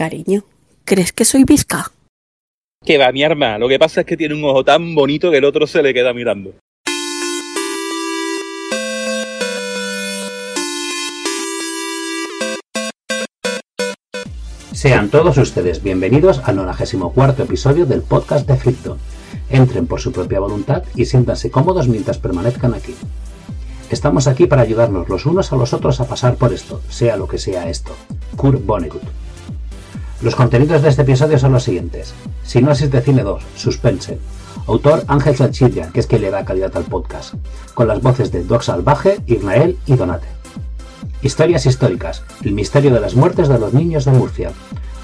Cariño, ¿crees que soy visca? Que va, mi arma. Lo que pasa es que tiene un ojo tan bonito que el otro se le queda mirando. Sean todos ustedes bienvenidos al 94 episodio del podcast de Fricton. Entren por su propia voluntad y siéntanse cómodos mientras permanezcan aquí. Estamos aquí para ayudarnos los unos a los otros a pasar por esto, sea lo que sea esto. Kurt Vonnegut. Los contenidos de este episodio son los siguientes. Sinopsis de Cine 2, Suspense. Autor Ángel Sanchilla, que es quien le da calidad al podcast. Con las voces de Doc Salvaje, Irnael y Donate. Historias históricas. El misterio de las muertes de los niños de Murcia.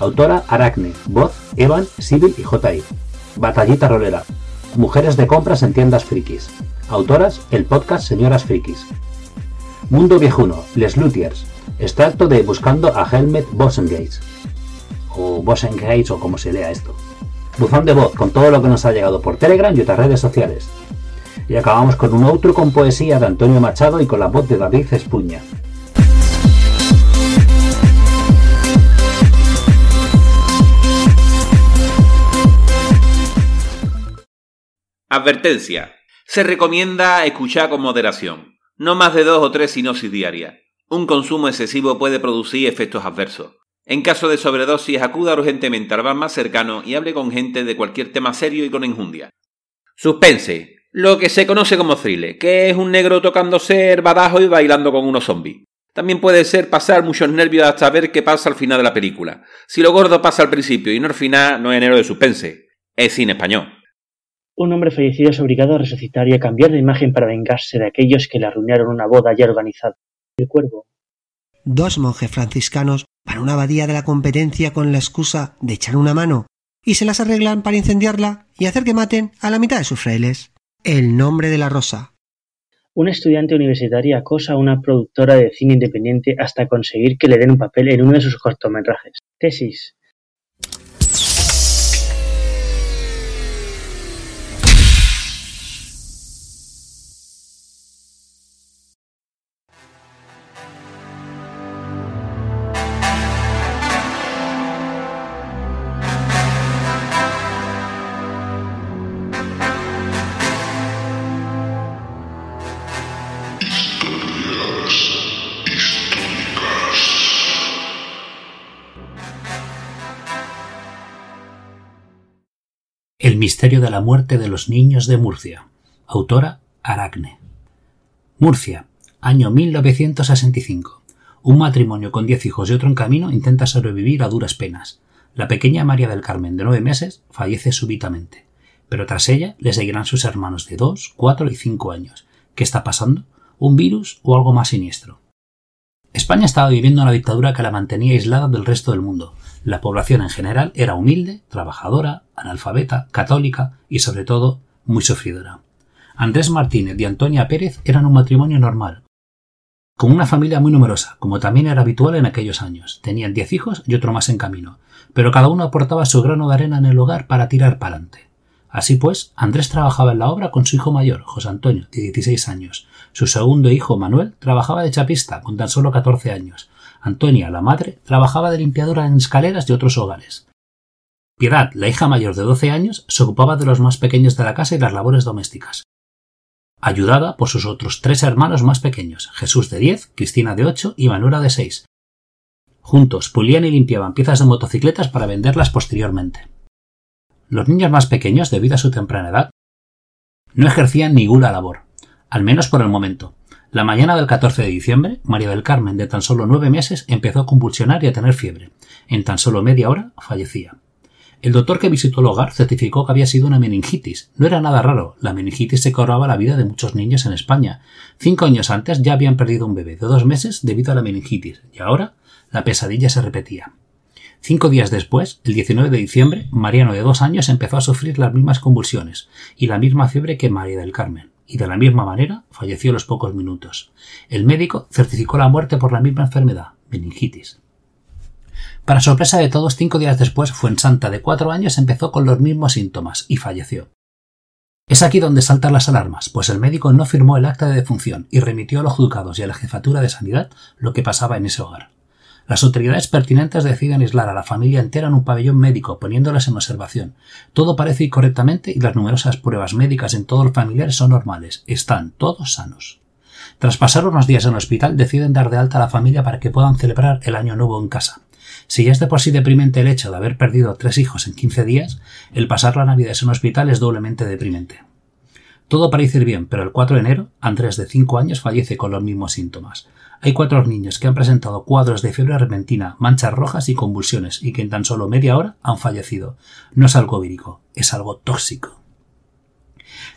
Autora Aracne. Voz Evan, Sibyl y J.I. Batallita Rolera. Mujeres de compras en tiendas frikis. Autoras El podcast Señoras Frikis. Mundo Viejuno. Les Luthiers. Extracto de Buscando a Helmet Bosengates. O Bosengates o como se lea esto. Buzón de voz con todo lo que nos ha llegado por Telegram y otras redes sociales. Y acabamos con un outro con poesía de Antonio Machado y con la voz de David Espuña. Advertencia. Se recomienda escuchar con moderación. No más de dos o tres sinosis diarias. Un consumo excesivo puede producir efectos adversos. En caso de sobredosis, acuda urgentemente al bar más cercano y hable con gente de cualquier tema serio y con enjundia. Suspense. Lo que se conoce como thriller, que es un negro tocándose el badajo y bailando con unos zombies. También puede ser pasar muchos nervios hasta ver qué pasa al final de la película. Si lo gordo pasa al principio y no al final, no es enero de suspense. Es cine español. Un hombre fallecido es obligado a resucitar y a cambiar de imagen para vengarse de aquellos que le arruinaron una boda ya organizada. El cuervo. Dos monjes franciscanos van a una abadía de la competencia con la excusa de echar una mano y se las arreglan para incendiarla y hacer que maten a la mitad de sus frailes. El nombre de la rosa. Una estudiante universitaria acosa a una productora de cine independiente hasta conseguir que le den un papel en uno de sus cortometrajes. Tesis. El misterio de la muerte de los niños de Murcia. Autora Aracne. Murcia, año 1965. Un matrimonio con diez hijos y otro en camino intenta sobrevivir a duras penas. La pequeña María del Carmen, de nueve meses, fallece súbitamente. Pero tras ella le seguirán sus hermanos de dos, cuatro y cinco años. ¿Qué está pasando? ¿Un virus o algo más siniestro? España estaba viviendo una dictadura que la mantenía aislada del resto del mundo. La población en general era humilde, trabajadora, analfabeta, católica y sobre todo muy sufridora. Andrés Martínez y Antonia Pérez eran un matrimonio normal, con una familia muy numerosa, como también era habitual en aquellos años. Tenían diez hijos y otro más en camino, pero cada uno aportaba su grano de arena en el hogar para tirar para adelante. Así pues, Andrés trabajaba en la obra con su hijo mayor, José Antonio, de 16 años. Su segundo hijo, Manuel, trabajaba de chapista, con tan solo 14 años. Antonia, la madre, trabajaba de limpiadora en escaleras de otros hogares. Piedad, la hija mayor de 12 años, se ocupaba de los más pequeños de la casa y las labores domésticas. Ayudada por sus otros tres hermanos más pequeños, Jesús de 10, Cristina de 8 y Manuela de 6. Juntos pulían y limpiaban piezas de motocicletas para venderlas posteriormente. Los niños más pequeños, debido a su temprana edad, no ejercían ninguna labor, al menos por el momento. La mañana del 14 de diciembre, María del Carmen, de tan solo nueve meses, empezó a convulsionar y a tener fiebre. En tan solo media hora fallecía. El doctor que visitó el hogar certificó que había sido una meningitis. No era nada raro. La meningitis se cobraba la vida de muchos niños en España. Cinco años antes ya habían perdido un bebé de dos meses debido a la meningitis, y ahora la pesadilla se repetía. Cinco días después, el 19 de diciembre, Mariano de dos años empezó a sufrir las mismas convulsiones y la misma fiebre que María del Carmen, y de la misma manera falleció a los pocos minutos. El médico certificó la muerte por la misma enfermedad, meningitis. Para sorpresa de todos, cinco días después, Fuensanta, de cuatro años, empezó con los mismos síntomas y falleció. Es aquí donde saltan las alarmas, pues el médico no firmó el acta de defunción y remitió a los juzgados y a la jefatura de sanidad lo que pasaba en ese hogar. Las autoridades pertinentes deciden aislar a la familia entera en un pabellón médico, poniéndolas en observación. Todo parece ir correctamente y las numerosas pruebas médicas en todos los familiares son normales. Están todos sanos. Tras pasar unos días en el hospital, deciden dar de alta a la familia para que puedan celebrar el año nuevo en casa. Si ya es de por sí deprimente el hecho de haber perdido tres hijos en 15 días, el pasar la Navidad en un hospital es doblemente deprimente. Todo parece ir bien, pero el 4 de enero, Andrés de 5 años fallece con los mismos síntomas. Hay cuatro niños que han presentado cuadros de fiebre repentina, manchas rojas y convulsiones, y que en tan solo media hora han fallecido. No es algo vírico, es algo tóxico.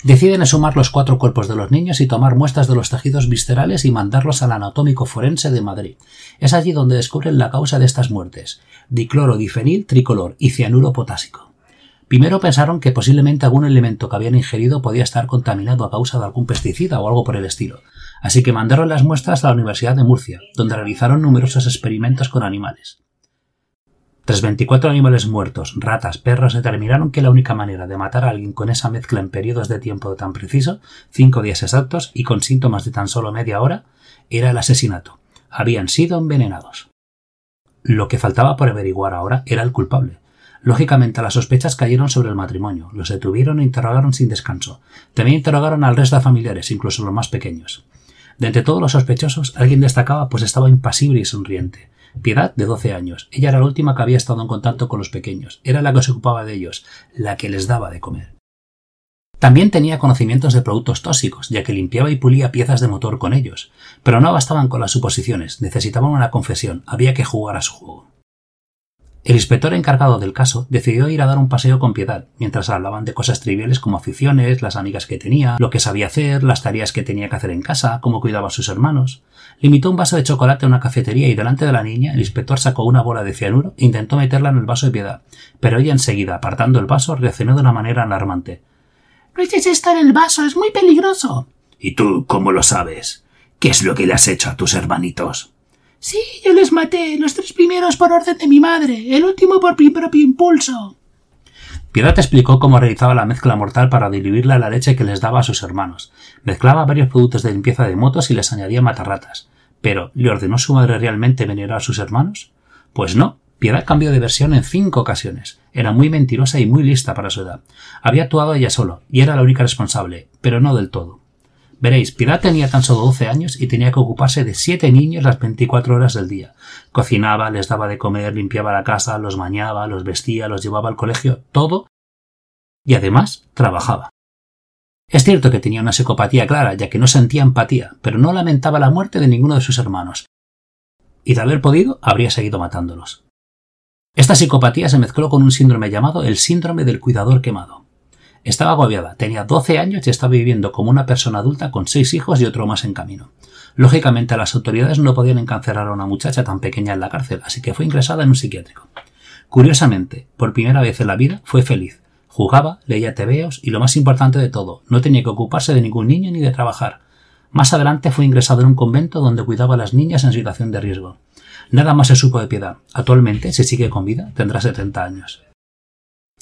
Deciden exhumar los cuatro cuerpos de los niños y tomar muestras de los tejidos viscerales y mandarlos al anatómico forense de Madrid. Es allí donde descubren la causa de estas muertes, dicloro difenil tricolor y cianuro potásico. Primero pensaron que posiblemente algún elemento que habían ingerido podía estar contaminado a causa de algún pesticida o algo por el estilo, así que mandaron las muestras a la Universidad de Murcia, donde realizaron numerosos experimentos con animales. Tras 24 animales muertos, ratas, perros, determinaron que la única manera de matar a alguien con esa mezcla en periodos de tiempo tan preciso, cinco días exactos y con síntomas de tan solo media hora, era el asesinato. Habían sido envenenados. Lo que faltaba por averiguar ahora era el culpable. Lógicamente las sospechas cayeron sobre el matrimonio, los detuvieron e interrogaron sin descanso. También interrogaron al resto de familiares, incluso los más pequeños. De entre todos los sospechosos, alguien destacaba pues estaba impasible y sonriente. Piedad, de doce años. Ella era la última que había estado en contacto con los pequeños. Era la que se ocupaba de ellos, la que les daba de comer. También tenía conocimientos de productos tóxicos, ya que limpiaba y pulía piezas de motor con ellos. Pero no bastaban con las suposiciones, necesitaban una confesión, había que jugar a su juego. El inspector encargado del caso decidió ir a dar un paseo con Piedad, mientras hablaban de cosas triviales como aficiones, las amigas que tenía, lo que sabía hacer, las tareas que tenía que hacer en casa, cómo cuidaba a sus hermanos. Limitó un vaso de chocolate a una cafetería y delante de la niña el inspector sacó una bola de cianuro e intentó meterla en el vaso de Piedad, pero ella enseguida, apartando el vaso, reaccionó de una manera alarmante. No eches esto en el vaso, es muy peligroso. ¿Y tú cómo lo sabes? ¿Qué es lo que le has hecho a tus hermanitos? Sí, yo les maté, los tres primeros por orden de mi madre, el último por mi propio impulso. Piedad explicó cómo realizaba la mezcla mortal para diluirla la leche que les daba a sus hermanos. Mezclaba varios productos de limpieza de motos y les añadía matarratas. Pero, ¿le ordenó su madre realmente venerar a sus hermanos? Pues no. Piedad cambió de versión en cinco ocasiones. Era muy mentirosa y muy lista para su edad. Había actuado ella solo, y era la única responsable, pero no del todo. Veréis, Piedad tenía tan solo 12 años y tenía que ocuparse de siete niños las 24 horas del día. Cocinaba, les daba de comer, limpiaba la casa, los bañaba, los vestía, los llevaba al colegio, todo. Y además, trabajaba. Es cierto que tenía una psicopatía clara, ya que no sentía empatía, pero no lamentaba la muerte de ninguno de sus hermanos. Y de haber podido, habría seguido matándolos. Esta psicopatía se mezcló con un síndrome llamado el síndrome del cuidador quemado. Estaba agobiada, tenía 12 años y estaba viviendo como una persona adulta con seis hijos y otro más en camino. Lógicamente las autoridades no podían encarcelar a una muchacha tan pequeña en la cárcel, así que fue ingresada en un psiquiátrico. Curiosamente, por primera vez en la vida fue feliz. Jugaba, leía tebeos y lo más importante de todo, no tenía que ocuparse de ningún niño ni de trabajar. Más adelante fue ingresado en un convento donde cuidaba a las niñas en situación de riesgo. Nada más se supo de piedad. Actualmente, si sigue con vida, tendrá 70 años.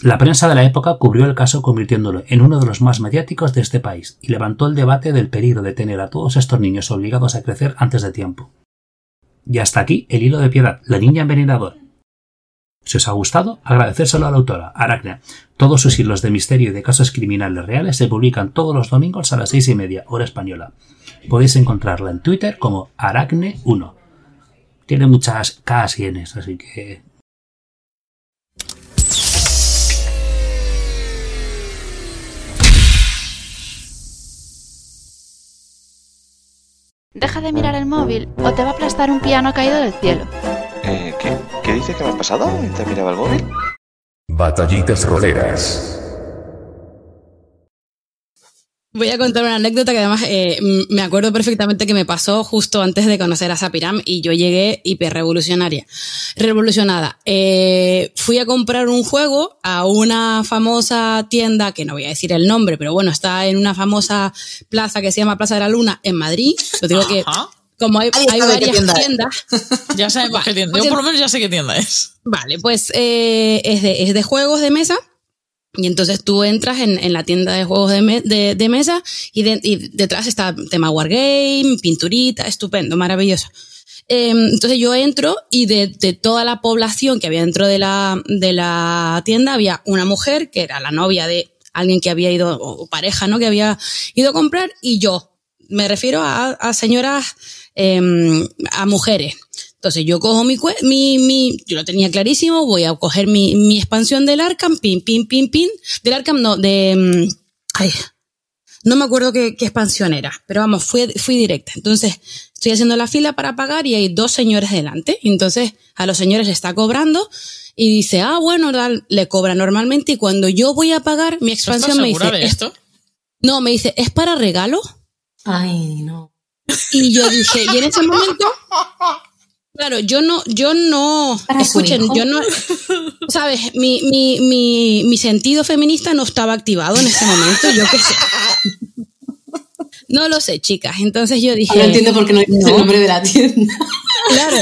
La prensa de la época cubrió el caso convirtiéndolo en uno de los más mediáticos de este país y levantó el debate del peligro de tener a todos estos niños obligados a crecer antes de tiempo. Y hasta aquí el hilo de piedad, la niña envenenadora. Si os ha gustado, agradecérselo a la autora, Aracne. Todos sus hilos de misterio y de casos criminales reales se publican todos los domingos a las seis y media, hora española. Podéis encontrarla en Twitter como Aracne1. Tiene muchas Ks y Ns, así que Deja de mirar el móvil o te va a aplastar un piano caído del cielo. Eh, ¿qué, ¿Qué dice que me ha pasado mientras miraba el móvil? Batallitas roleras. Voy a contar una anécdota que además eh, me acuerdo perfectamente que me pasó justo antes de conocer a Sapiram y yo llegué hiper revolucionaria, revolucionada. Eh, fui a comprar un juego a una famosa tienda, que no voy a decir el nombre, pero bueno, está en una famosa plaza que se llama Plaza de la Luna en Madrid. Lo digo que como hay, hay varias tienda tiendas. ya sabemos qué tienda. Yo por lo menos ya sé qué tienda es. Vale, pues eh, es, de, es de juegos de mesa. Y entonces tú entras en, en la tienda de juegos de, me, de, mesa y, de, y, detrás está tema Wargame, pinturita, estupendo, maravilloso. Eh, entonces yo entro y de, toda la población que había dentro de la, de la tienda había una mujer que era la novia de alguien que había ido, o pareja, ¿no? Que había ido a comprar y yo. Me refiero a, señoras, eh, a mujeres. Entonces yo cojo mi, mi, mi, yo lo tenía clarísimo, voy a coger mi, mi expansión del Arkham, pin, pin, pin, pin, del Arkham, no, de, mm, ay, no me acuerdo qué, qué expansión era, pero vamos, fui, fui directa. Entonces, estoy haciendo la fila para pagar y hay dos señores delante. Y entonces, a los señores le está cobrando y dice, ah, bueno, le cobra normalmente. Y cuando yo voy a pagar, mi ¿Estás expansión me dice, de "¿Es- esto? no, me dice, ¿es para regalo? Ay, no. Y yo dije, y en ese momento, claro, yo no, yo no, Para escuchen, yo no, sabes, mi, mi, mi, mi sentido feminista no estaba activado en ese momento, yo qué sé. No lo sé, chicas. Entonces yo dije. Ahora entiendo por qué no dices el nombre de la tienda. Claro,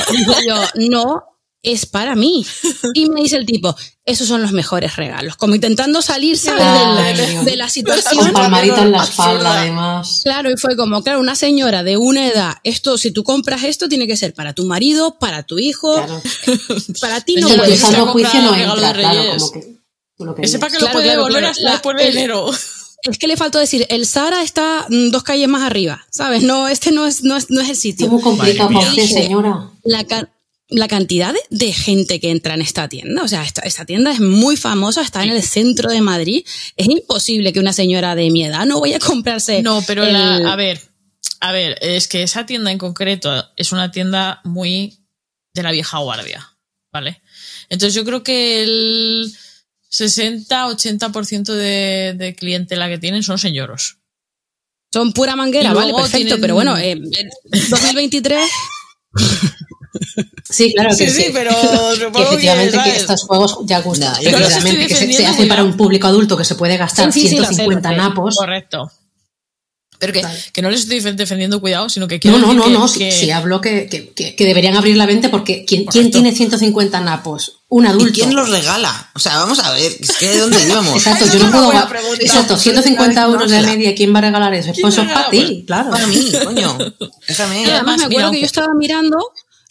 yo, no, es para mí. Y me dice el tipo, esos son los mejores regalos. Como intentando salir, ¿sabes? Ay, de, la, Dios. de la situación. Con palmadita en la espalda, además. Claro, y fue como, claro, una señora de una edad, esto, si tú compras esto, tiene que ser para tu marido, para tu hijo, para ti no El puede empezando ser. juicio no regalo entra, de claro, como que lo Que sepa que Claro, lo puede claro, devolver claro. hasta después de enero. Es que le faltó decir, el Sara está mm, dos calles más arriba, ¿sabes? No, este no es, no es, no es el sitio. complicado Madre para usted, señora. La, la cantidad de, de gente que entra en esta tienda, o sea, esta, esta tienda es muy famosa, está en el centro de Madrid. Es imposible que una señora de mi edad no vaya a comprarse. No, pero el- la- a ver, a ver, es que esa tienda en concreto es una tienda muy de la vieja guardia, ¿vale? Entonces yo creo que el 60-80% de, de clientela que tienen son señoros. Son pura manguera, Y vale, perfecto, tienen- pero bueno, eh, en 2023 Sí, claro que Sí, sí. sí, pero Que supongo que, efectivamente que, estos juegos ya gustan. yo estoy Efectivamente, que se, hace para un público adulto que se puede gastar Sí, sí, sí, lo sé, 150 lo sé. napos. Correcto. Pero que, que no les estoy defendiendo cuidado, sino que No, quiero no, decir no, que- no. que- Sí, hablo que, que, deberían abrir la venta porque ¿quién, ¿quién tiene 150 napos? Un adulto. ¿Y quién los regala? O sea, vamos a ver, es que ¿de dónde íbamos? Exacto, yo no puedo. Exacto, 150 euros de media, ¿quién va a regalar eso? Pues eso es para ti, claro. Para mí, coño. Déjame. Y además me acuerdo mira, que yo estaba mirando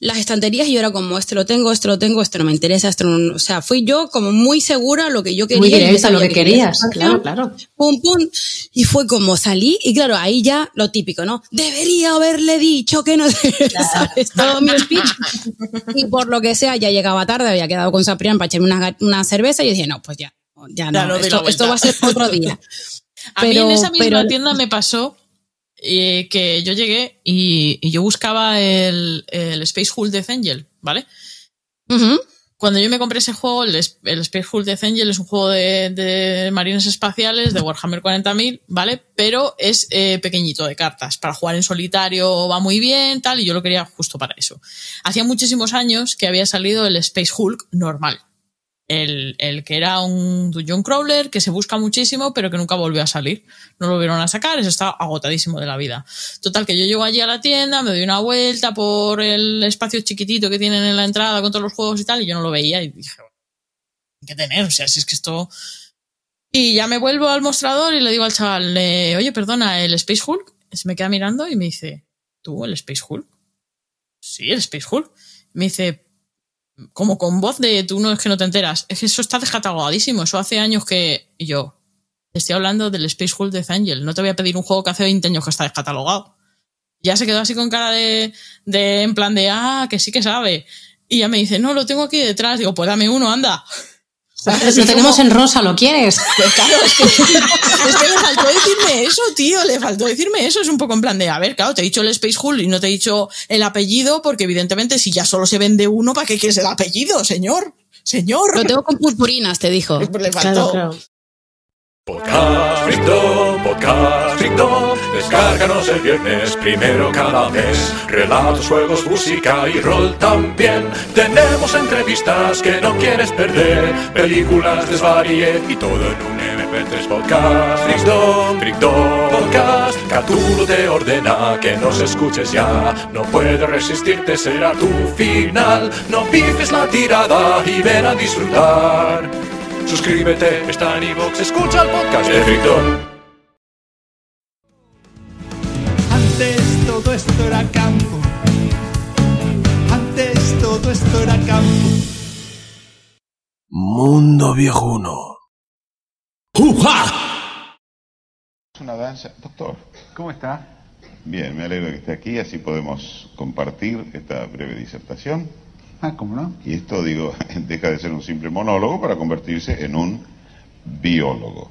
las estanterías y yo era como, este lo tengo, este lo tengo, este no me interesa, este no... O sea, fui yo como muy segura lo que yo quería. Muy directa, lo que quería querías. Claro, claro. Pum, pum. Y fue como salí y claro, ahí ya lo típico, ¿no? Debería haberle dicho que no... ¿Sabes? Todo mi speech. Y por lo que sea, ya llegaba tarde, había quedado con Saprián para echarme una, una cerveza y yo dije, no, pues ya, ya Ya no, esto, esto va a ser otro día. A mí en Pero- esa misma pero- tienda me pasó eh, que yo llegué y, y yo buscaba el, el Space Hulk Death Angel, ¿vale? Cuando yo me compré ese juego, el, el Space Hulk Death Angel es un juego de, de marines espaciales de Warhammer 40.000, ¿vale? Pero es eh, pequeñito de cartas. Para jugar en solitario va muy bien, tal, y yo lo quería justo para eso. Hacía muchísimos años que había salido el Space Hulk normal. El, el que era un dungeon crawler que se busca muchísimo, pero que nunca volvió a salir. No lo volvieron a sacar, eso está agotadísimo de la vida. Total, que yo llego allí a la tienda, me doy una vuelta por el espacio chiquitito que tienen en la entrada con todos los juegos y tal, y yo no lo veía y dije, que tener, o sea, si es que esto. Y ya me vuelvo al mostrador y le digo al chaval, oye, perdona, el Space Hulk. Se me queda mirando y me dice, ¿tú, el Space Hulk? Sí, el Space Hulk. Me dice, como con voz de tú no es que no te enteras, es que eso está descatalogadísimo, eso hace años que yo te estoy hablando del Space Hulk Death Angel, no te voy a pedir un juego que hace 20 años que está descatalogado. Ya se quedó así con cara de, de en plan de, ah, que sí que sabe. Y ya me dice, no, lo tengo aquí detrás. Digo, pues dame uno, anda. Lo tenemos en rosa, ¿lo quieres? Pues claro, es que, es que le faltó decirme eso, tío, le faltó decirme eso. Es un poco en plan de, a ver, claro, te he dicho el Space Hulk y no te he dicho el apellido, porque evidentemente si ya solo se vende uno, ¿para qué quieres el apellido, señor? Señor. Lo tengo con purpurinas, te dijo. Le faltó. Podcast Frito, Podcast Frito, descárganos el viernes primero cada mes. Relatos, juegos, música y rol también. Tenemos entrevistas que no quieres perder, películas, desvaríe y todo en un MP3 Podcast Frito, Frito, Podcast. Catulo te ordena que nos escuches ya. No puedes resistirte, será tu final. No pises la tirada y ven a disfrutar. Suscríbete, está en iVoox, escucha el podcast de Frito. Antes todo esto era campo. todo esto era campo. Mundo viejuno. Es una danza. Doctor. ¿Cómo está? Bien, me alegro que esté aquí, así podemos compartir esta breve disertación. Ah, ¿cómo no? Y esto, digo, deja de ser un simple monólogo para convertirse en un biólogo.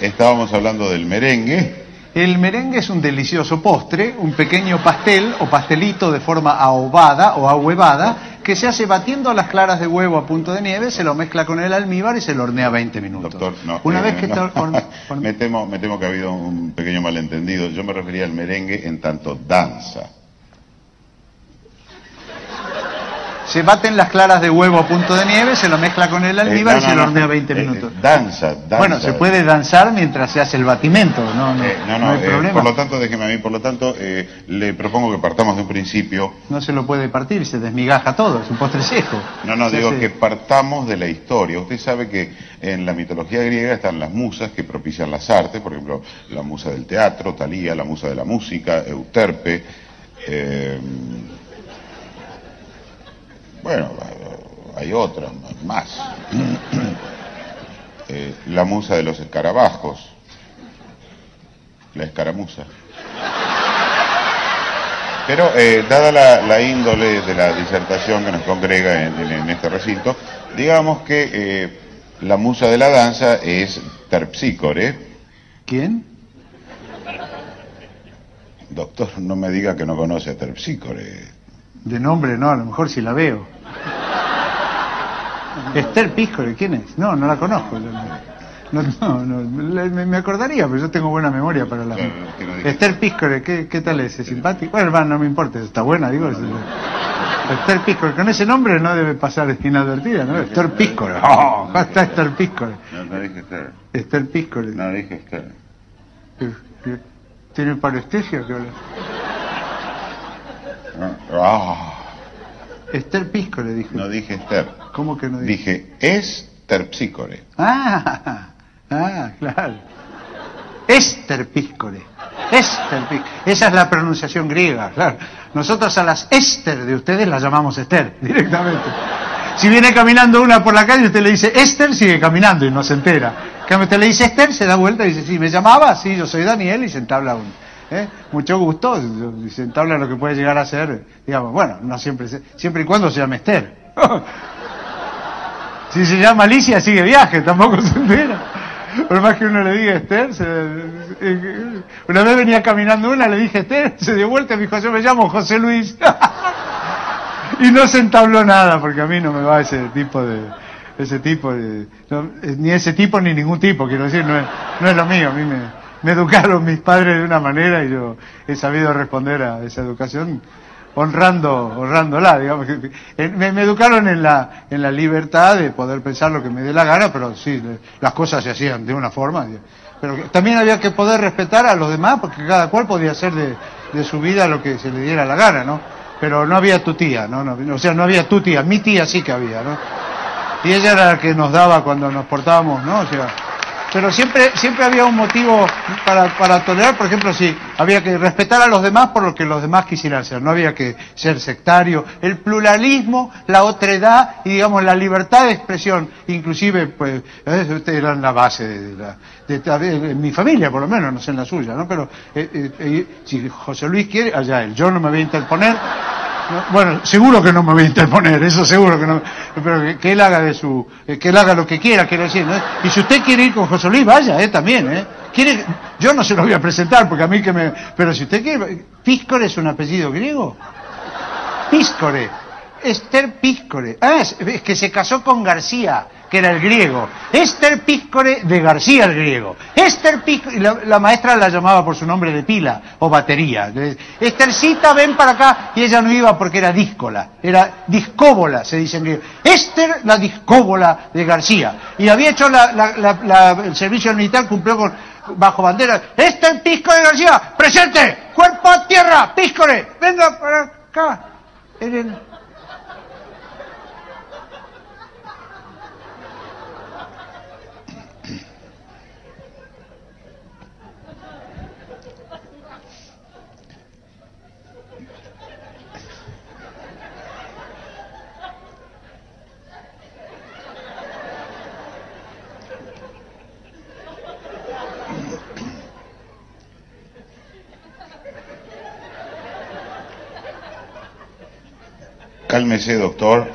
Estábamos hablando del merengue. El merengue es un delicioso postre, un pequeño pastel o pastelito de forma ahobada o ahuevada que se hace batiendo las claras de huevo a punto de nieve, se lo mezcla con el almíbar y se lo hornea 20 minutos. Doctor, no. Una eh, vez que no. horne- me, temo, me temo que ha habido un pequeño malentendido. Yo me refería al merengue en tanto danza. Se baten las claras de huevo a punto de nieve, se lo mezcla con el almíbar Eh, no, y se lo no. hornea 20 Eh, minutos. danza, danza. Bueno, se puede danzar mientras se hace el batimento, no, no, Eh, no, no hay eh, problema. por lo tanto, déjeme a mí, por lo tanto, eh, le propongo que partamos de un principio. No se lo puede partir, se desmigaja todo, es un postre seco. No, no, Se digo hace- que partamos de la historia. Usted sabe que en la mitología griega están las musas que propician las artes, por ejemplo, la musa del teatro, Talía, la musa de la música, Euterpe. Bueno, hay otras más. Eh, la musa de los escarabajos, la escaramuza. Pero, eh, dada la, la índole de la disertación que nos congrega en, en- en este recinto, digamos que eh, la musa de la danza es Terpsícore. ¿Quién? Doctor, no me diga que no conoce a Terpsícore. De nombre no, a lo mejor si la veo. Esther Piscore, ¿quién es? No, no la conozco. No, no, no, me, acordaría, pero yo tengo buena memoria para la... Esther Piscore, ¿qué, qué tal es? ¿Es simpático? Bueno, hermano, no me importa, está buena, digo. es- Esther Piscore, con ese nombre no debe pasar inadvertida, ¿no? Esther Piscore. Oh, ¿cómo está Esther Piscore? No, no dije Esther. Esther Piscore. No dije Esther. ¿Tiene parestesia? ¿Qué habla? Ah, Esther Piscore, dijo. no dije Esther. ¿Cómo que no dije? Dije es Terpsícore. Ah, ah, claro. Esther Piscore. Esther Piscore. Esa es la pronunciación griega, claro. Nosotros a las Esther de ustedes las llamamos Esther, directamente. Si viene caminando una por la calle, usted le dice Esther, sigue caminando y no se entera. En cambio, usted le dice Esther, se da vuelta y dice, sí, me llamaba, sí, yo soy Daniel y se entabla un. ¿Eh? Mucho gusto, se entabla lo que puede llegar a ser, digamos, bueno, no siempre, siempre y cuando se llame Esther. Si se llama Alicia, sigue viaje, tampoco se entera. Por más que uno le diga Esther, se- eh, una vez venía caminando una, le dije Esther, se dio vuelta y me dijo, yo me llamo José Luis. y no se entabló nada, porque a mí no me va ese tipo de... Ese tipo de... no, eh, ni ese tipo ni ningún tipo, quiero decir, no es, no es lo mío. A mí me, me educaron mis padres de una manera y yo he sabido responder a esa educación honrando, honrándola, digamos. Me, me educaron en la, en la libertad de poder pensar lo que me dé la gana, pero sí, las cosas se hacían de una forma. Pero también había que poder respetar a los demás, porque cada cual podía hacer de, de su vida lo que se le diera la gana, ¿no? Pero no había tu tía, ¿no? no o sea, no había tu tía, mi tía sí que había, ¿no? Y ella era la que nos daba cuando nos portábamos, ¿no? O sea, pero siempre, siempre había un motivo para, para tolerar, por ejemplo, si había que respetar a los demás por lo que los demás quisieran ser, no había que ser sectario. El pluralismo, la otredad y, digamos, la libertad de expresión, inclusive, pues, eh, eran la base de, la, de, de- en mi familia, por lo menos, no sé en la suya, ¿no? Pero eh, eh, eh, si José Luis quiere, allá él, yo no me voy a interponer. No, Bueno, seguro que no me voy a interponer, eso seguro que no. Pero que, él haga de su, eh, que él haga lo que quiera, quiero decir, ¿no? Y si usted quiere ir con José Luis, vaya, eh, también, eh. Quiere, yo no se lo voy a presentar porque a mí que me, pero si usted quiere, Píscore es un apellido griego. Píscore, Esther Píscore. Ah, es que se casó con García, que era el griego. Esther Píscore de García el griego. Esther Píscore, la, la maestra la llamaba por su nombre de pila o batería. Esthercita, ven para acá. Y ella no iba porque era díscola, era discóbola, se dice en griego. Esther, la discóbola de García. Y había hecho el servicio militar, cumplió con, bajo bandera. Esther Píscore de García, presente, cuerpo a tierra, Píscore, venga para acá. Cálmese, doctor.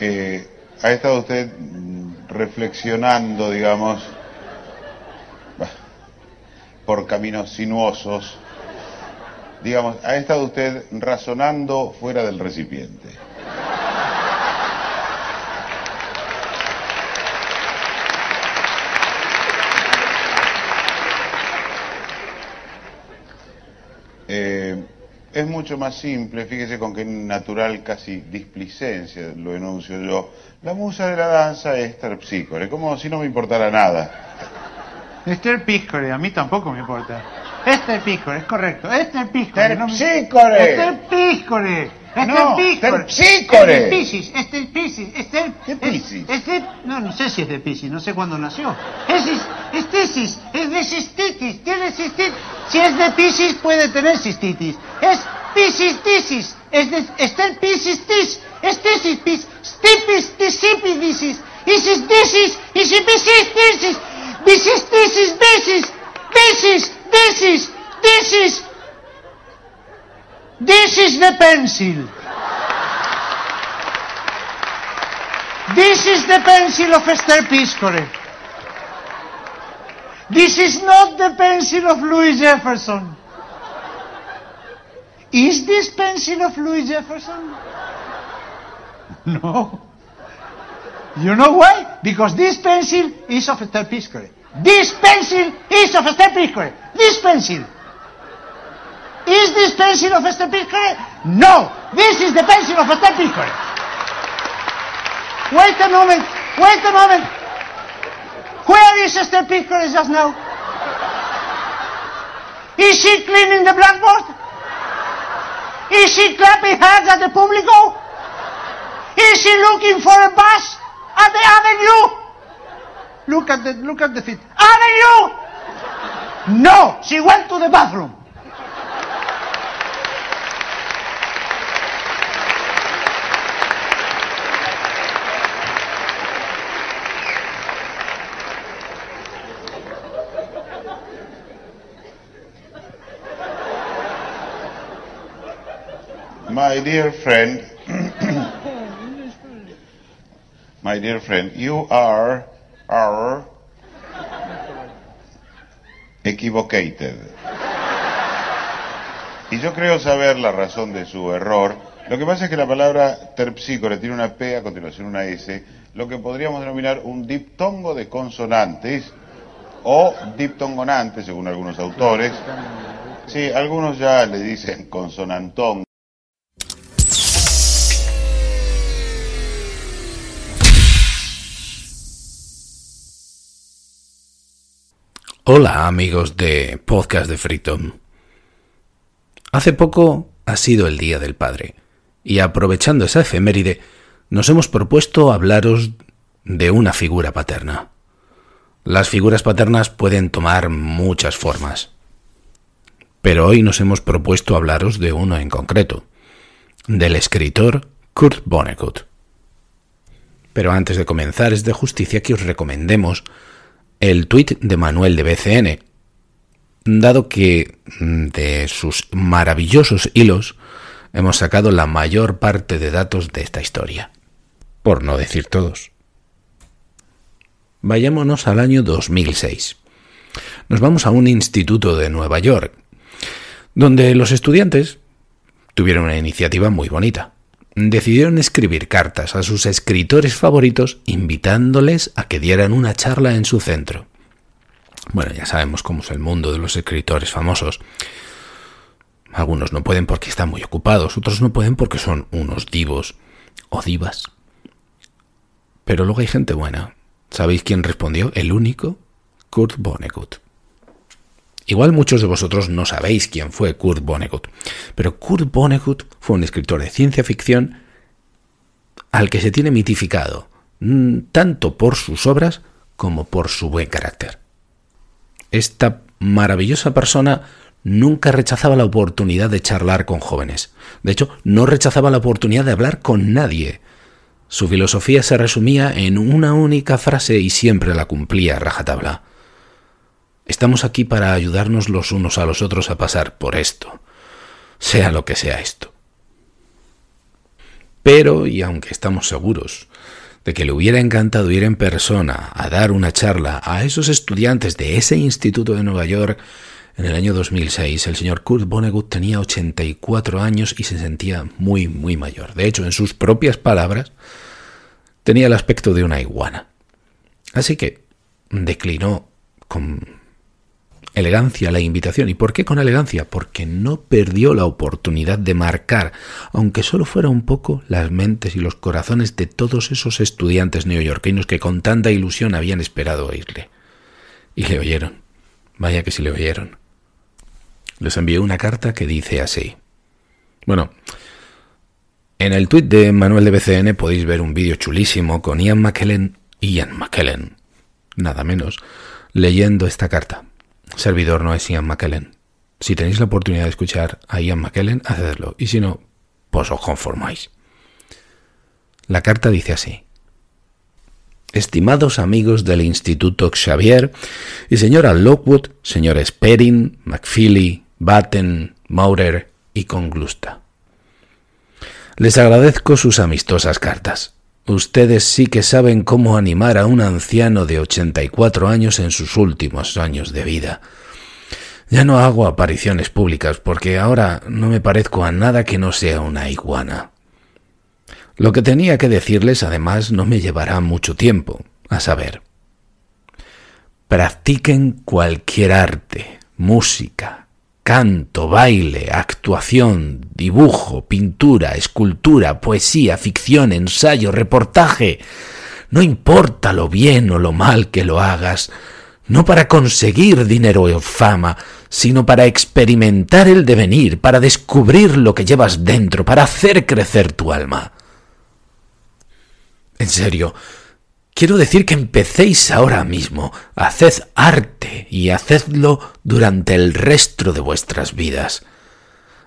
Eh, ha estado usted mm, reflexionando, digamos, por caminos sinuosos. Digamos, ha estado usted razonando fuera del recipiente. Eh, es mucho más simple, fíjese con qué natural casi displicencia lo enuncio yo. La musa de la danza es terpsícore, como si no me importara nada. Esther Piscore, a mí tampoco me importa. Esther Piscore, es correcto. Esther me- Terpsícore. Esther. Esther No, terpsícore. Es de Piscis, Esther Piscis. Esther... ¿Qué Piscis? Esther... No, no sé si es de Piscis, no sé cuándo nació. Es, es, es Piscis, es de cistitis, tiene cistitis. Si es de Piscis puede tener cistitis. Es Piscis tisis, es de Esther Piscis tis, es tisis pis, stipis tisipis disis, isis disis, isipisis tisis, bisis tisis bisis, bisis, disis, disis. This is the pencil. This is the pencil of Esther Piscore. This is not the pencil of Louis Jefferson. Is this pencil of Louis Jefferson? No. You know why? Because this pencil is of Esther Piscore. This pencil is of Esther Piscore. This pencil. Is this pencil of Esther Piscore? No. This is the pencil of Esther Piscore. Wait a moment. Wait a moment. Where is Sister Piscore just now? Is she cleaning the blackboard? Is she clapping hands at the público? Is she looking for a bus at the avenue? Look at the look at the feet. Avenue! No, she went to the bathroom. My dear friend, my dear friend, you are, are equivocated. Y yo creo saber la razón de su error. Lo que pasa es que la palabra terpsícore tiene una P a continuación una S, lo que podríamos denominar un diptongo de consonantes o diptongonante, según algunos autores. Sí, algunos ya le dicen consonantón. Hola amigos de Podcast de Freedom. Hace poco ha sido el Día del Padre y aprovechando esa efeméride nos hemos propuesto hablaros de una figura paterna. Las figuras paternas pueden tomar muchas formas, pero hoy nos hemos propuesto hablaros de uno en concreto, del escritor Kurt Vonnegut. Pero antes de comenzar es de justicia que os recomendemos el tuit de Manuel de BCN, dado que mm, de sus maravillosos hilos hemos sacado la mayor parte de datos de esta historia, por no decir todos. Vayámonos al año 2006. Nos vamos a un instituto de Nueva York, donde los estudiantes tuvieron una iniciativa muy bonita. Decidieron escribir cartas a sus escritores favoritos invitándoles a que dieran una charla en su centro. Bueno, ya sabemos cómo es el mundo de los escritores famosos. Algunos no pueden porque están muy ocupados, otros no pueden porque son unos divos o divas. Pero luego hay gente buena. ¿Sabéis quién respondió? El único, Kurt Vonnegut. Igual muchos de vosotros no sabéis quién fue Kurt Vonnegut, pero Kurt Vonnegut fue un escritor de ciencia ficción al que se tiene mitificado, mm, tanto por sus obras como por su buen carácter. Esta maravillosa persona nunca rechazaba la oportunidad de charlar con jóvenes. De hecho, no rechazaba la oportunidad de hablar con nadie. Su filosofía se resumía en una única frase y siempre la cumplía a rajatabla. Estamos aquí para ayudarnos los unos a los otros a pasar por esto. sea lo que sea esto. Pero, y aunque estamos seguros de que le hubiera encantado ir en persona a dar una charla a esos estudiantes de ese instituto de Nueva York, en el año 2006 el señor Kurt Vonnegut tenía 84 años y se sentía muy, muy mayor. De hecho, en sus propias palabras, tenía el aspecto de una iguana. Así que declinó con elegancia la invitación. ¿Y por qué con elegancia? Porque no perdió la oportunidad de marcar, aunque solo fuera un poco, las mentes y los corazones de todos esos estudiantes neoyorquinos que con tanta ilusión habían esperado oírle. Y le oyeron. Vaya que sí le oyeron. Les envió una carta que dice así. Bueno, en el tuit de Manuel de BCN podéis ver un vídeo chulísimo con Ian McKellen, Ian McKellen, nada menos, leyendo esta carta. Servidor no es Ian McKellen. Si tenéis la oportunidad de escuchar a Ian McKellen, hacedlo. Y si no, pues os conformáis. La carta dice así. Estimados amigos del Instituto Xavier y señora Lockwood, señores Perrin, McFeely, Batten, Maurer y Conglusta. Les agradezco sus amistosas cartas. Ustedes sí que saben cómo animar a un anciano de 84 años en sus últimos años de vida. Ya no hago apariciones públicas porque ahora no me parezco a nada que no sea una iguana. Lo que tenía que decirles además no me llevará mucho tiempo, a saber. Practiquen cualquier arte, música, canto, baile, actuación, dibujo, pintura, escultura, poesía, ficción, ensayo, reportaje. No importa lo bien o lo mal que lo hagas, no para conseguir dinero o fama, sino para experimentar el devenir, para descubrir lo que llevas dentro, para hacer crecer tu alma. En serio, Quiero decir que empecéis ahora mismo, haced arte y hacedlo durante el resto de vuestras vidas.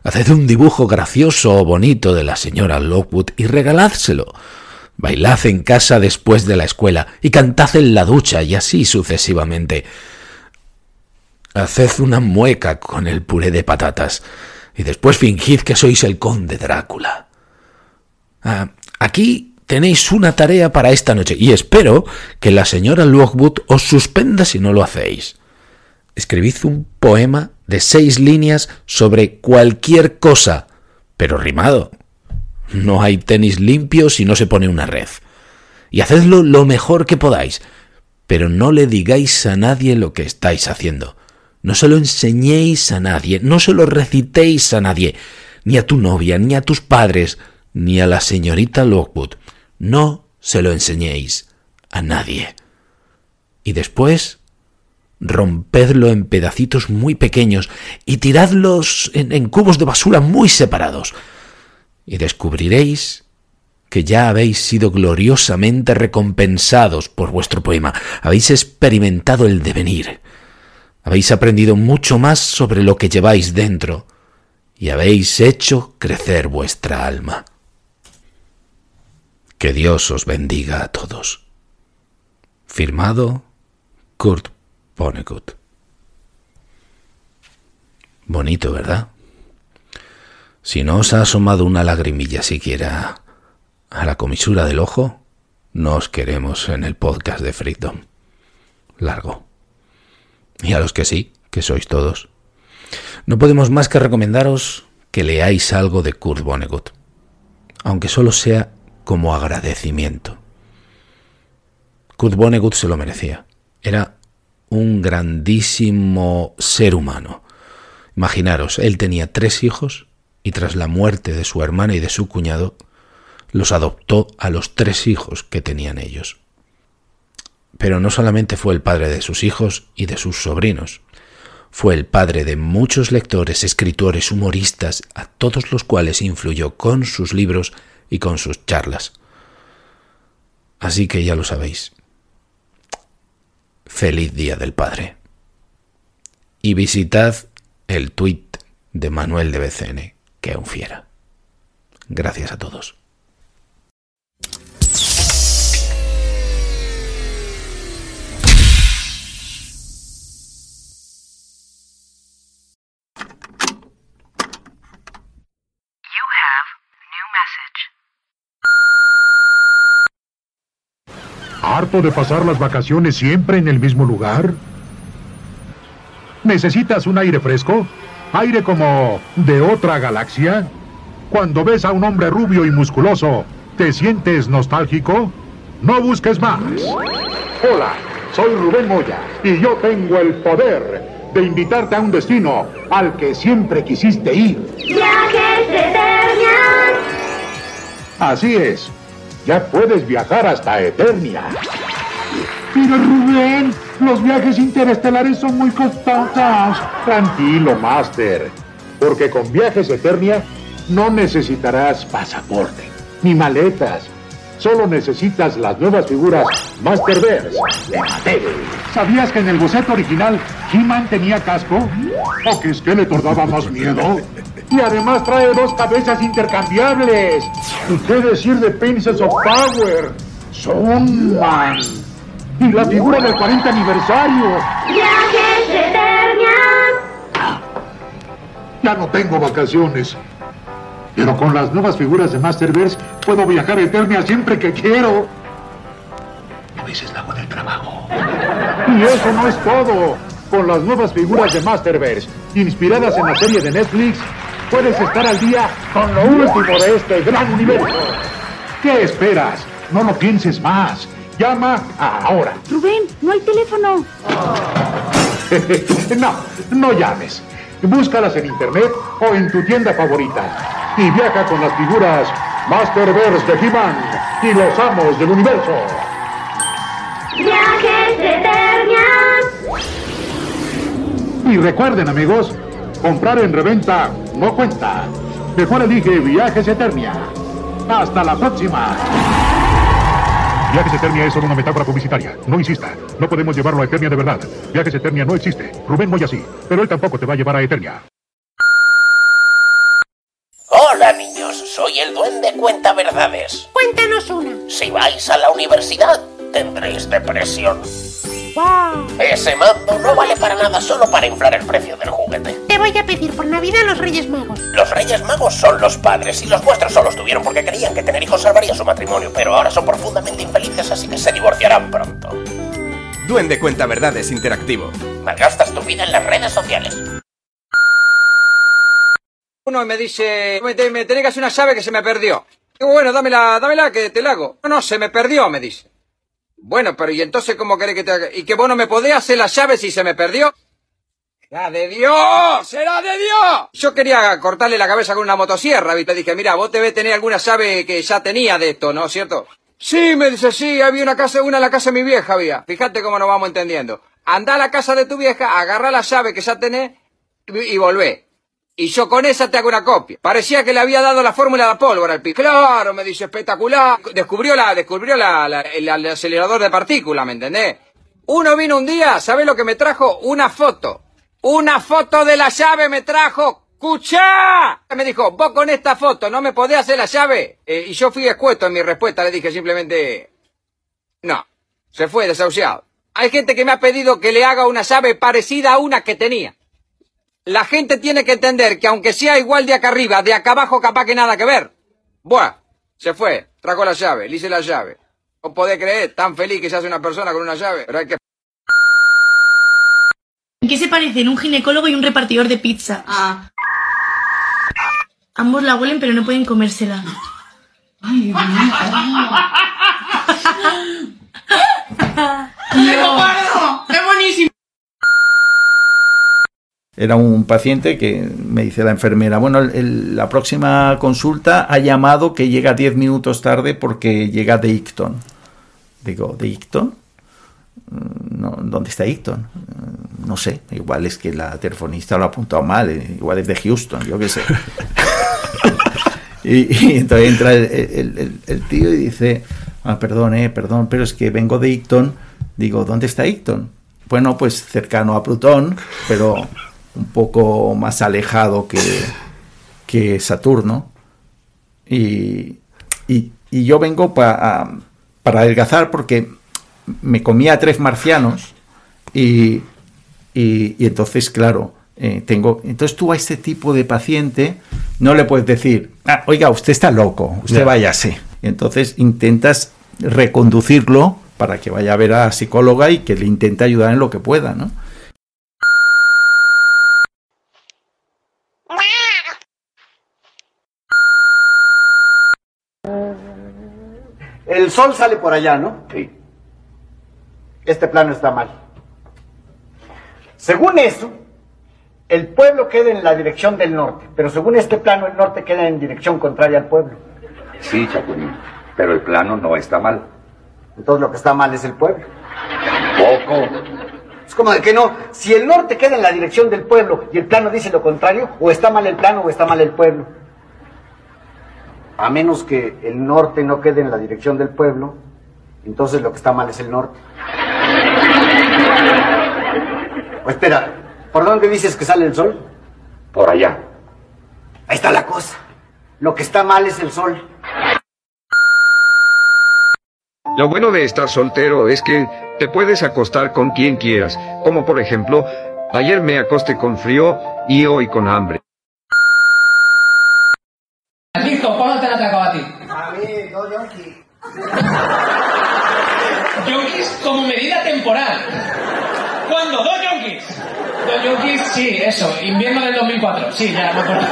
Haced un dibujo gracioso o bonito de la señora Lockwood y regaládselo. Bailad en casa después de la escuela y cantad en la ducha y así sucesivamente. Haced una mueca con el puré de patatas y después fingid que sois el conde Drácula. Ah, aquí tenéis una tarea para esta noche y espero que la señora Lockwood os suspenda si no lo hacéis. Escribid un poema de seis líneas sobre cualquier cosa, pero rimado. No hay tenis limpio si no se pone una red. Y hacedlo lo mejor que podáis, pero no le digáis a nadie lo que estáis haciendo. No se lo enseñéis a nadie, no se lo recitéis a nadie, ni a tu novia, ni a tus padres, ni a la señorita Lockwood. No se lo enseñéis a nadie. Y después rompedlo en pedacitos muy pequeños y tiradlos en, cubos de basura muy separados. Y descubriréis que ya habéis sido gloriosamente recompensados por vuestro poema. Habéis experimentado el devenir. Habéis aprendido mucho más sobre lo que lleváis dentro y habéis hecho crecer vuestra alma. Que Dios os bendiga a todos. Firmado Kurt Vonnegut. Bonito, ¿verdad? Si no os ha asomado una lagrimilla siquiera a la comisura del ojo, no os queremos en el podcast de Freedom. Largo. Y a los que sí, que sois todos, no podemos más que recomendaros que leáis algo de Kurt Vonnegut, aunque solo sea como agradecimiento. Kurt Vonnegut se lo merecía. Era un grandísimo ser humano. Imaginaros, él tenía tres hijos y tras la muerte de su hermana y de su cuñado, los adoptó a los tres hijos que tenían ellos. Pero no solamente fue el padre de sus hijos y de sus sobrinos, fue el padre de muchos lectores, escritores, humoristas, a todos los cuales influyó con sus libros y con sus charlas. Así que ya lo sabéis. Feliz Día del Padre. Y visitad el tuit de Manuel de BCN, que aún fiera. Gracias a todos. ¿Harto de pasar las vacaciones siempre en el mismo lugar? ¿Necesitas un aire fresco? ¿Aire como de otra galaxia? Cuando ves a un hombre rubio y musculoso, ¿te sientes nostálgico? No busques más. Hola, soy Rubén Moya y yo tengo el poder de invitarte a un destino al que siempre quisiste ir. Viajes de. Así es, ya puedes viajar hasta Eternia. Pero Rubén, los viajes interestelares son muy costosos. Tranquilo, Master, porque con Viajes Eternia no necesitarás pasaporte ni maletas. Solo necesitas las nuevas figuras Masterverse de Mattel. ¿Sabías que en el boceto original He-Man tenía casco? ¿O que Skeletor daba más miedo? Y además trae dos cabezas intercambiables. ¿Y qué decir de Princess of Power? Son Man. Y la figura del 40 aniversario. Viajes de Eternia. Ya no tengo vacaciones. Pero con las nuevas figuras de Masterverse puedo viajar a Eternia siempre que quiero. A veces la hago del trabajo. Y eso no es todo. Con las nuevas figuras de Masterverse, inspiradas en la serie de Netflix, puedes estar al día con lo último de este gran universo. ¿Qué esperas? No lo pienses más. Llama ahora. Rubén, no hay teléfono. no, no llames. Búscalas en internet o en tu tienda favorita. Y viaja con las figuras Masterverse de He-Man y los amos del universo. Viajes de Eternia. Y recuerden, amigos, comprar en reventa no cuenta. Mejor elige Viajes Eternia. Hasta la próxima. Viajes Eternia es solo una metáfora publicitaria. No insista. No podemos llevarlo a Eternia de verdad. Viajes Eternia no existe. Rubén Moya sí. Pero él tampoco te va a llevar a Eternia. Hola niños, soy el duende cuenta verdades. Cuéntanos una. Si vais a la universidad, tendréis depresión. ¡Wow! Ese mando no vale para nada solo para inflar el precio del juguete. Te voy a pedir por Navidad los Reyes Magos. Los Reyes Magos son los padres y los vuestros solo los tuvieron porque creían que tener hijos salvaría su matrimonio, pero ahora son profundamente infelices así que se divorciarán pronto. Duende Cuenta Verdades Interactivo. Malgastas tu vida en las redes sociales. Uno me dice, me, te- me tenés que hacer una llave que se me perdió. Digo, bueno, dámela, dámela que te la hago. No, no, se me perdió, me dice. Bueno, pero ¿y entonces cómo querés que te haga? ¿Y que vos no me podés hacer la llave si se me perdió? ¡Será de Dios! ¡Será de Dios! Yo quería cortarle la cabeza con una motosierra, ¿viste? Dije, mira, vos debes tener alguna llave que ya tenía de esto, ¿no es cierto? Sí, me dice, sí, había una casa, una en la casa de mi vieja había. Fíjate cómo nos vamos entendiendo. Anda a la casa de tu vieja, agarra la llave que ya tenés y, y volvé. Y yo con esa te hago una copia. Parecía que le había dado la fórmula de la pólvora al pibe. Claro, me dice, espectacular. Descubrió la, descubrió la, la- el, el acelerador de partículas, ¿me entendés? Uno vino un día, ¿sabés lo que me trajo? Una foto. Una foto de la llave me trajo. ¡Cuchá! Me dijo, vos con esta foto no me podés hacer la llave. Eh, y yo fui escueto en mi respuesta, le dije simplemente, no. Se fue desahuciado. Hay gente que me ha pedido que le haga una llave parecida a una que tenía. La gente tiene que entender que aunque sea igual de acá arriba, de acá abajo capaz que nada que ver. Buah, se fue, trajo la llave, le hice la llave. No podés creer, tan feliz que se hace una persona con una llave, pero hay que... ¿En qué se parecen un ginecólogo y un repartidor de pizza? Ah. Ambos la huelen pero no pueden comérsela. Ay, Dios mío. ¡Es buenísimo! Era un paciente que me dice la enfermera, bueno, la próxima consulta ha llamado que llega 10 minutos tarde porque llega de Icton. Digo, ¿de Icton? Mm, ¿Dónde está Icton? Mm, No sé, igual es que la telefonista lo ha apuntado mal, eh, igual es de Houston, yo qué sé. y, entonces entra el tío y dice, ah, perdón, eh, perdón, pero es que vengo de Icton. Digo, ¿dónde está Icton? Bueno, pues cercano a Plutón, pero un poco más alejado que, que Saturno. Y, y- y yo vengo pa- para adelgazar porque me comía tres marcianos y, y- entonces, claro, eh, tengo... Entonces tú a este tipo de paciente no le puedes decir, "Ah, oiga, usted está loco, usted Ya. váyase. Entonces intentas reconducirlo para que vaya a ver a la psicóloga y que le intente ayudar en lo que pueda, ¿no? El sol sale por allá, ¿no? Sí. Este plano está mal. Según eso, el pueblo queda en la dirección del norte, pero según este plano, el norte queda en dirección contraria al pueblo. Sí, Chapulín, pero el plano no está mal. Entonces lo que está mal es el pueblo. Poco. Es como de que no, si el norte queda en la dirección del pueblo y el plano dice lo contrario, o está mal el plano o está mal el pueblo. A menos que el norte no quede en la dirección del pueblo, entonces lo que está mal es el norte. O espera, ¿por dónde dices que sale el sol? Por allá. Ahí está la cosa. Lo que está mal es el sol. Lo bueno de estar soltero es que te puedes acostar con quien quieras, como por ejemplo, ayer me acosté con frío y hoy con hambre. Francisco, ¿cuándo te han atracado a ti? A mí, dos yonkis. Yonkis como temporal. ¿Cuándo? ¿Dos yonkis? Dos yonkis, sí, eso. Invierno del 2004. Sí, ya me acuerdo.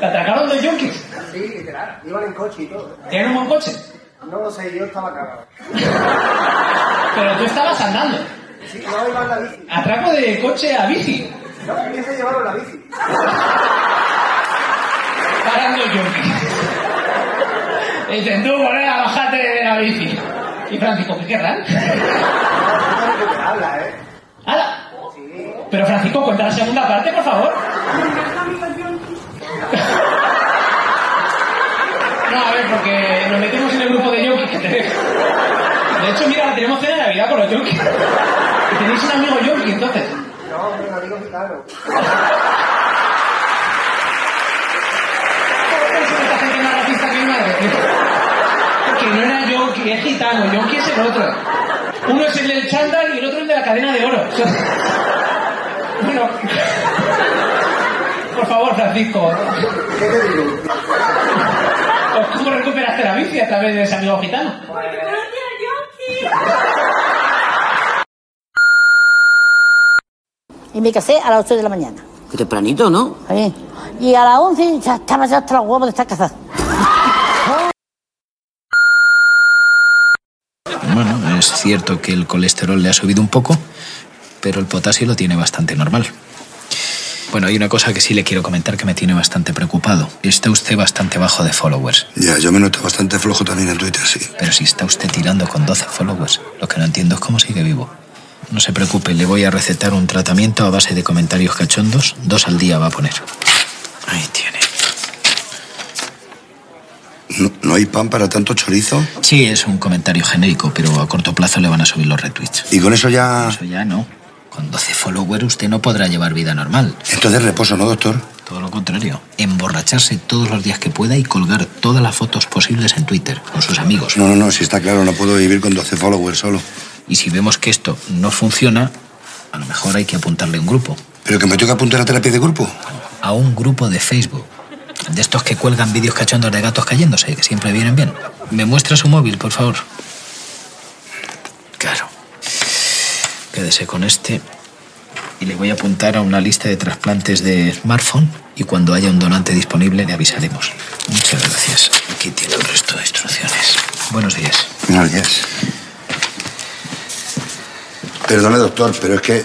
¿Te atracaron dos yonkis? Sí, literal. Iban en coche y todo. ¿Tienen un buen coche? No lo sé, yo estaba cagado. Pero tú estabas andando. Sí, no iba en la bici. Atraco de coche a bici. No, a mí se llevaron la bici. Parando yonkis. Dicen, tú, colega, bájate de la bici. Y Francisco, ¿qué querrán? Habla, ¿eh? ¡Hala! Pero Francisco, cuenta la segunda parte, por favor. No, a ver, porque nos metemos en el grupo de yonkis que tenemos. De hecho, mira, tenemos cena de Navidad con los yonkis. Y tenéis un amigo yonki, entonces. No, hombre, un amigo gitano. que. Que no era yonki, es gitano. Yonki es el otro. Uno es el del chándal y el otro el de la cadena de oro. Bueno. Por favor, Francisco. ¿Qué te digo? ¿Cómo recuperaste la bici a través de ese amigo gitano? Y me casé a las 8 de la mañana. Tempranito, ¿no? Sí. Y a las 11 ya estaba ya hasta los huevos de estar casada. Bueno, es cierto que el colesterol le ha subido un poco, pero el potasio lo tiene bastante normal. Bueno, hay una cosa que sí le quiero comentar que me tiene bastante preocupado. Está usted bastante bajo de followers. Ya, yo me noto bastante flojo también en Twitter, sí. Pero si está usted tirando con 12 followers, lo que no entiendo es cómo sigue vivo. No se preocupe, le voy a recetar un tratamiento a base de comentarios cachondos. Dos al día va a poner. Ahí tiene. ¿No, no hay pan para tanto chorizo? Sí, es un comentario genérico, pero a corto plazo le van a subir los retweets. ¿Y con eso ya...? Eso ya no. Con 12 followers usted no podrá llevar vida normal. Entonces reposo, ¿no, doctor? Todo lo contrario. Emborracharse todos los días que pueda y colgar todas las fotos posibles en Twitter con sus amigos. No, no, no, si está claro, no puedo vivir con 12 followers solo. Y si vemos que esto no funciona, a lo mejor hay que apuntarle a un grupo. ¿Pero que me tengo que apuntar a terapia de grupo? A un grupo de Facebook. De estos que cuelgan vídeos cachondos de gatos cayéndose, que siempre vienen bien. ¿Me muestra su móvil, por favor? Claro. Quédese con este. Y le voy a apuntar a una lista de trasplantes de smartphone y cuando haya un donante disponible le avisaremos. Muchas gracias. Aquí tiene el resto de instrucciones. Buenos días. Buenos días. Perdone, doctor, pero es que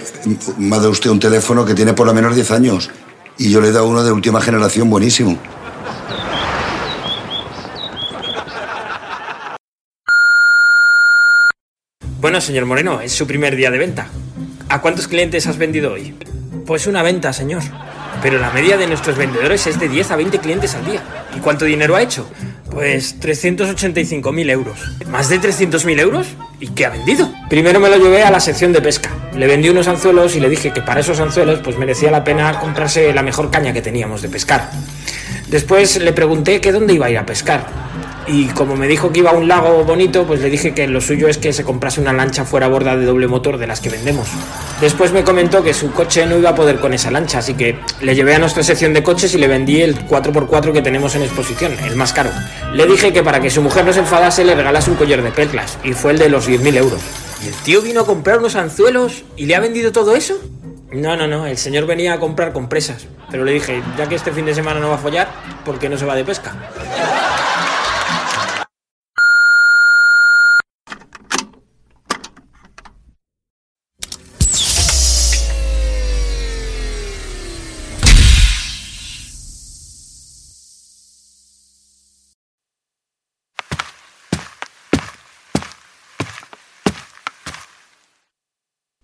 me ha dado usted un teléfono que tiene por lo menos 10 años. Y yo le he dado uno de última generación buenísimo. Bueno, señor Moreno, es su primer día de venta. ¿A cuántos clientes has vendido hoy? Pues una venta, señor. Pero la media de nuestros vendedores es de 10 a 20 clientes al día. ¿Y cuánto dinero ha hecho? Pues 385.000 euros. ¿Más de 300.000 euros? ¿Y qué ha vendido? Primero me lo llevé a la sección de pesca. Le vendí unos anzuelos y le dije que para esos anzuelos pues merecía la pena comprarse la mejor caña que teníamos de pescar. Después le pregunté que dónde iba a ir a pescar. Y como me dijo que iba a un lago bonito, pues le dije que lo suyo es que se comprase una lancha fuera borda de doble motor de las que vendemos. Después me comentó que su coche no iba a poder con esa lancha, así que le llevé a nuestra sección de coches y le vendí el 4x4 que tenemos en exposición, el más caro. Le dije que para que su mujer no se enfadase le regalase un collar de perlas, y fue el de los 10.000 euros. ¿Y el tío vino a comprar unos anzuelos y le ha vendido todo eso? No, no, no, el señor venía a comprar compresas. Pero le dije, ya que este fin de semana no va a follar, ¿por qué no se va de pesca?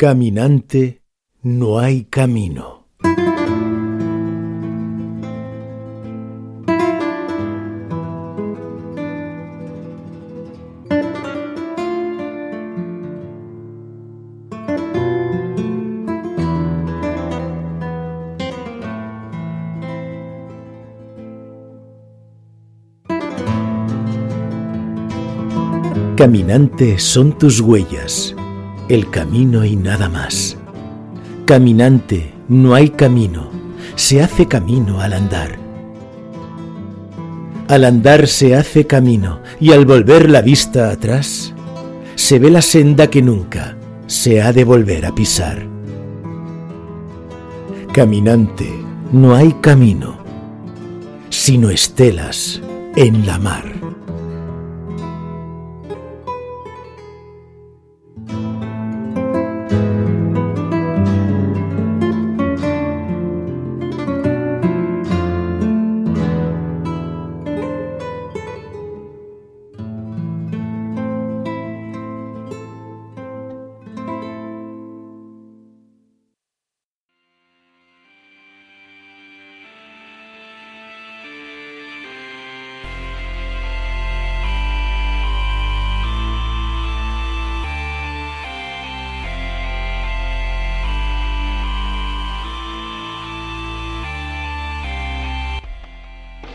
Caminante, no hay camino. Caminante son tus huellas, el camino y nada más. Caminante, no hay camino, se hace camino al andar. Al andar se hace camino y al volver la vista atrás, se ve la senda que nunca se ha de volver a pisar. Caminante, no hay camino, sino estelas en la mar.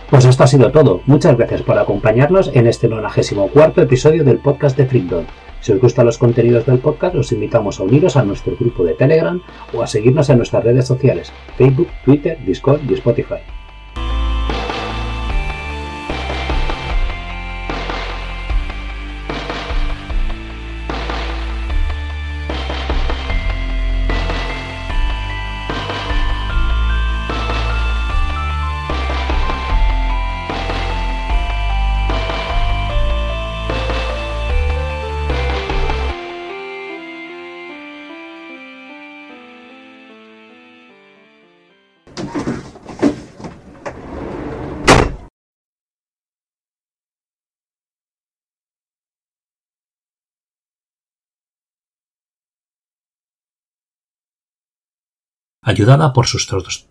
Pues esto ha sido todo. Muchas gracias por acompañarnos en este 94 episodio del podcast de Freakdom. Si os gustan los contenidos del podcast, os invitamos a uniros a nuestro grupo de Telegram o a seguirnos en nuestras redes sociales, Facebook, Twitter, Discord y Spotify. Ayudada por sus, tros-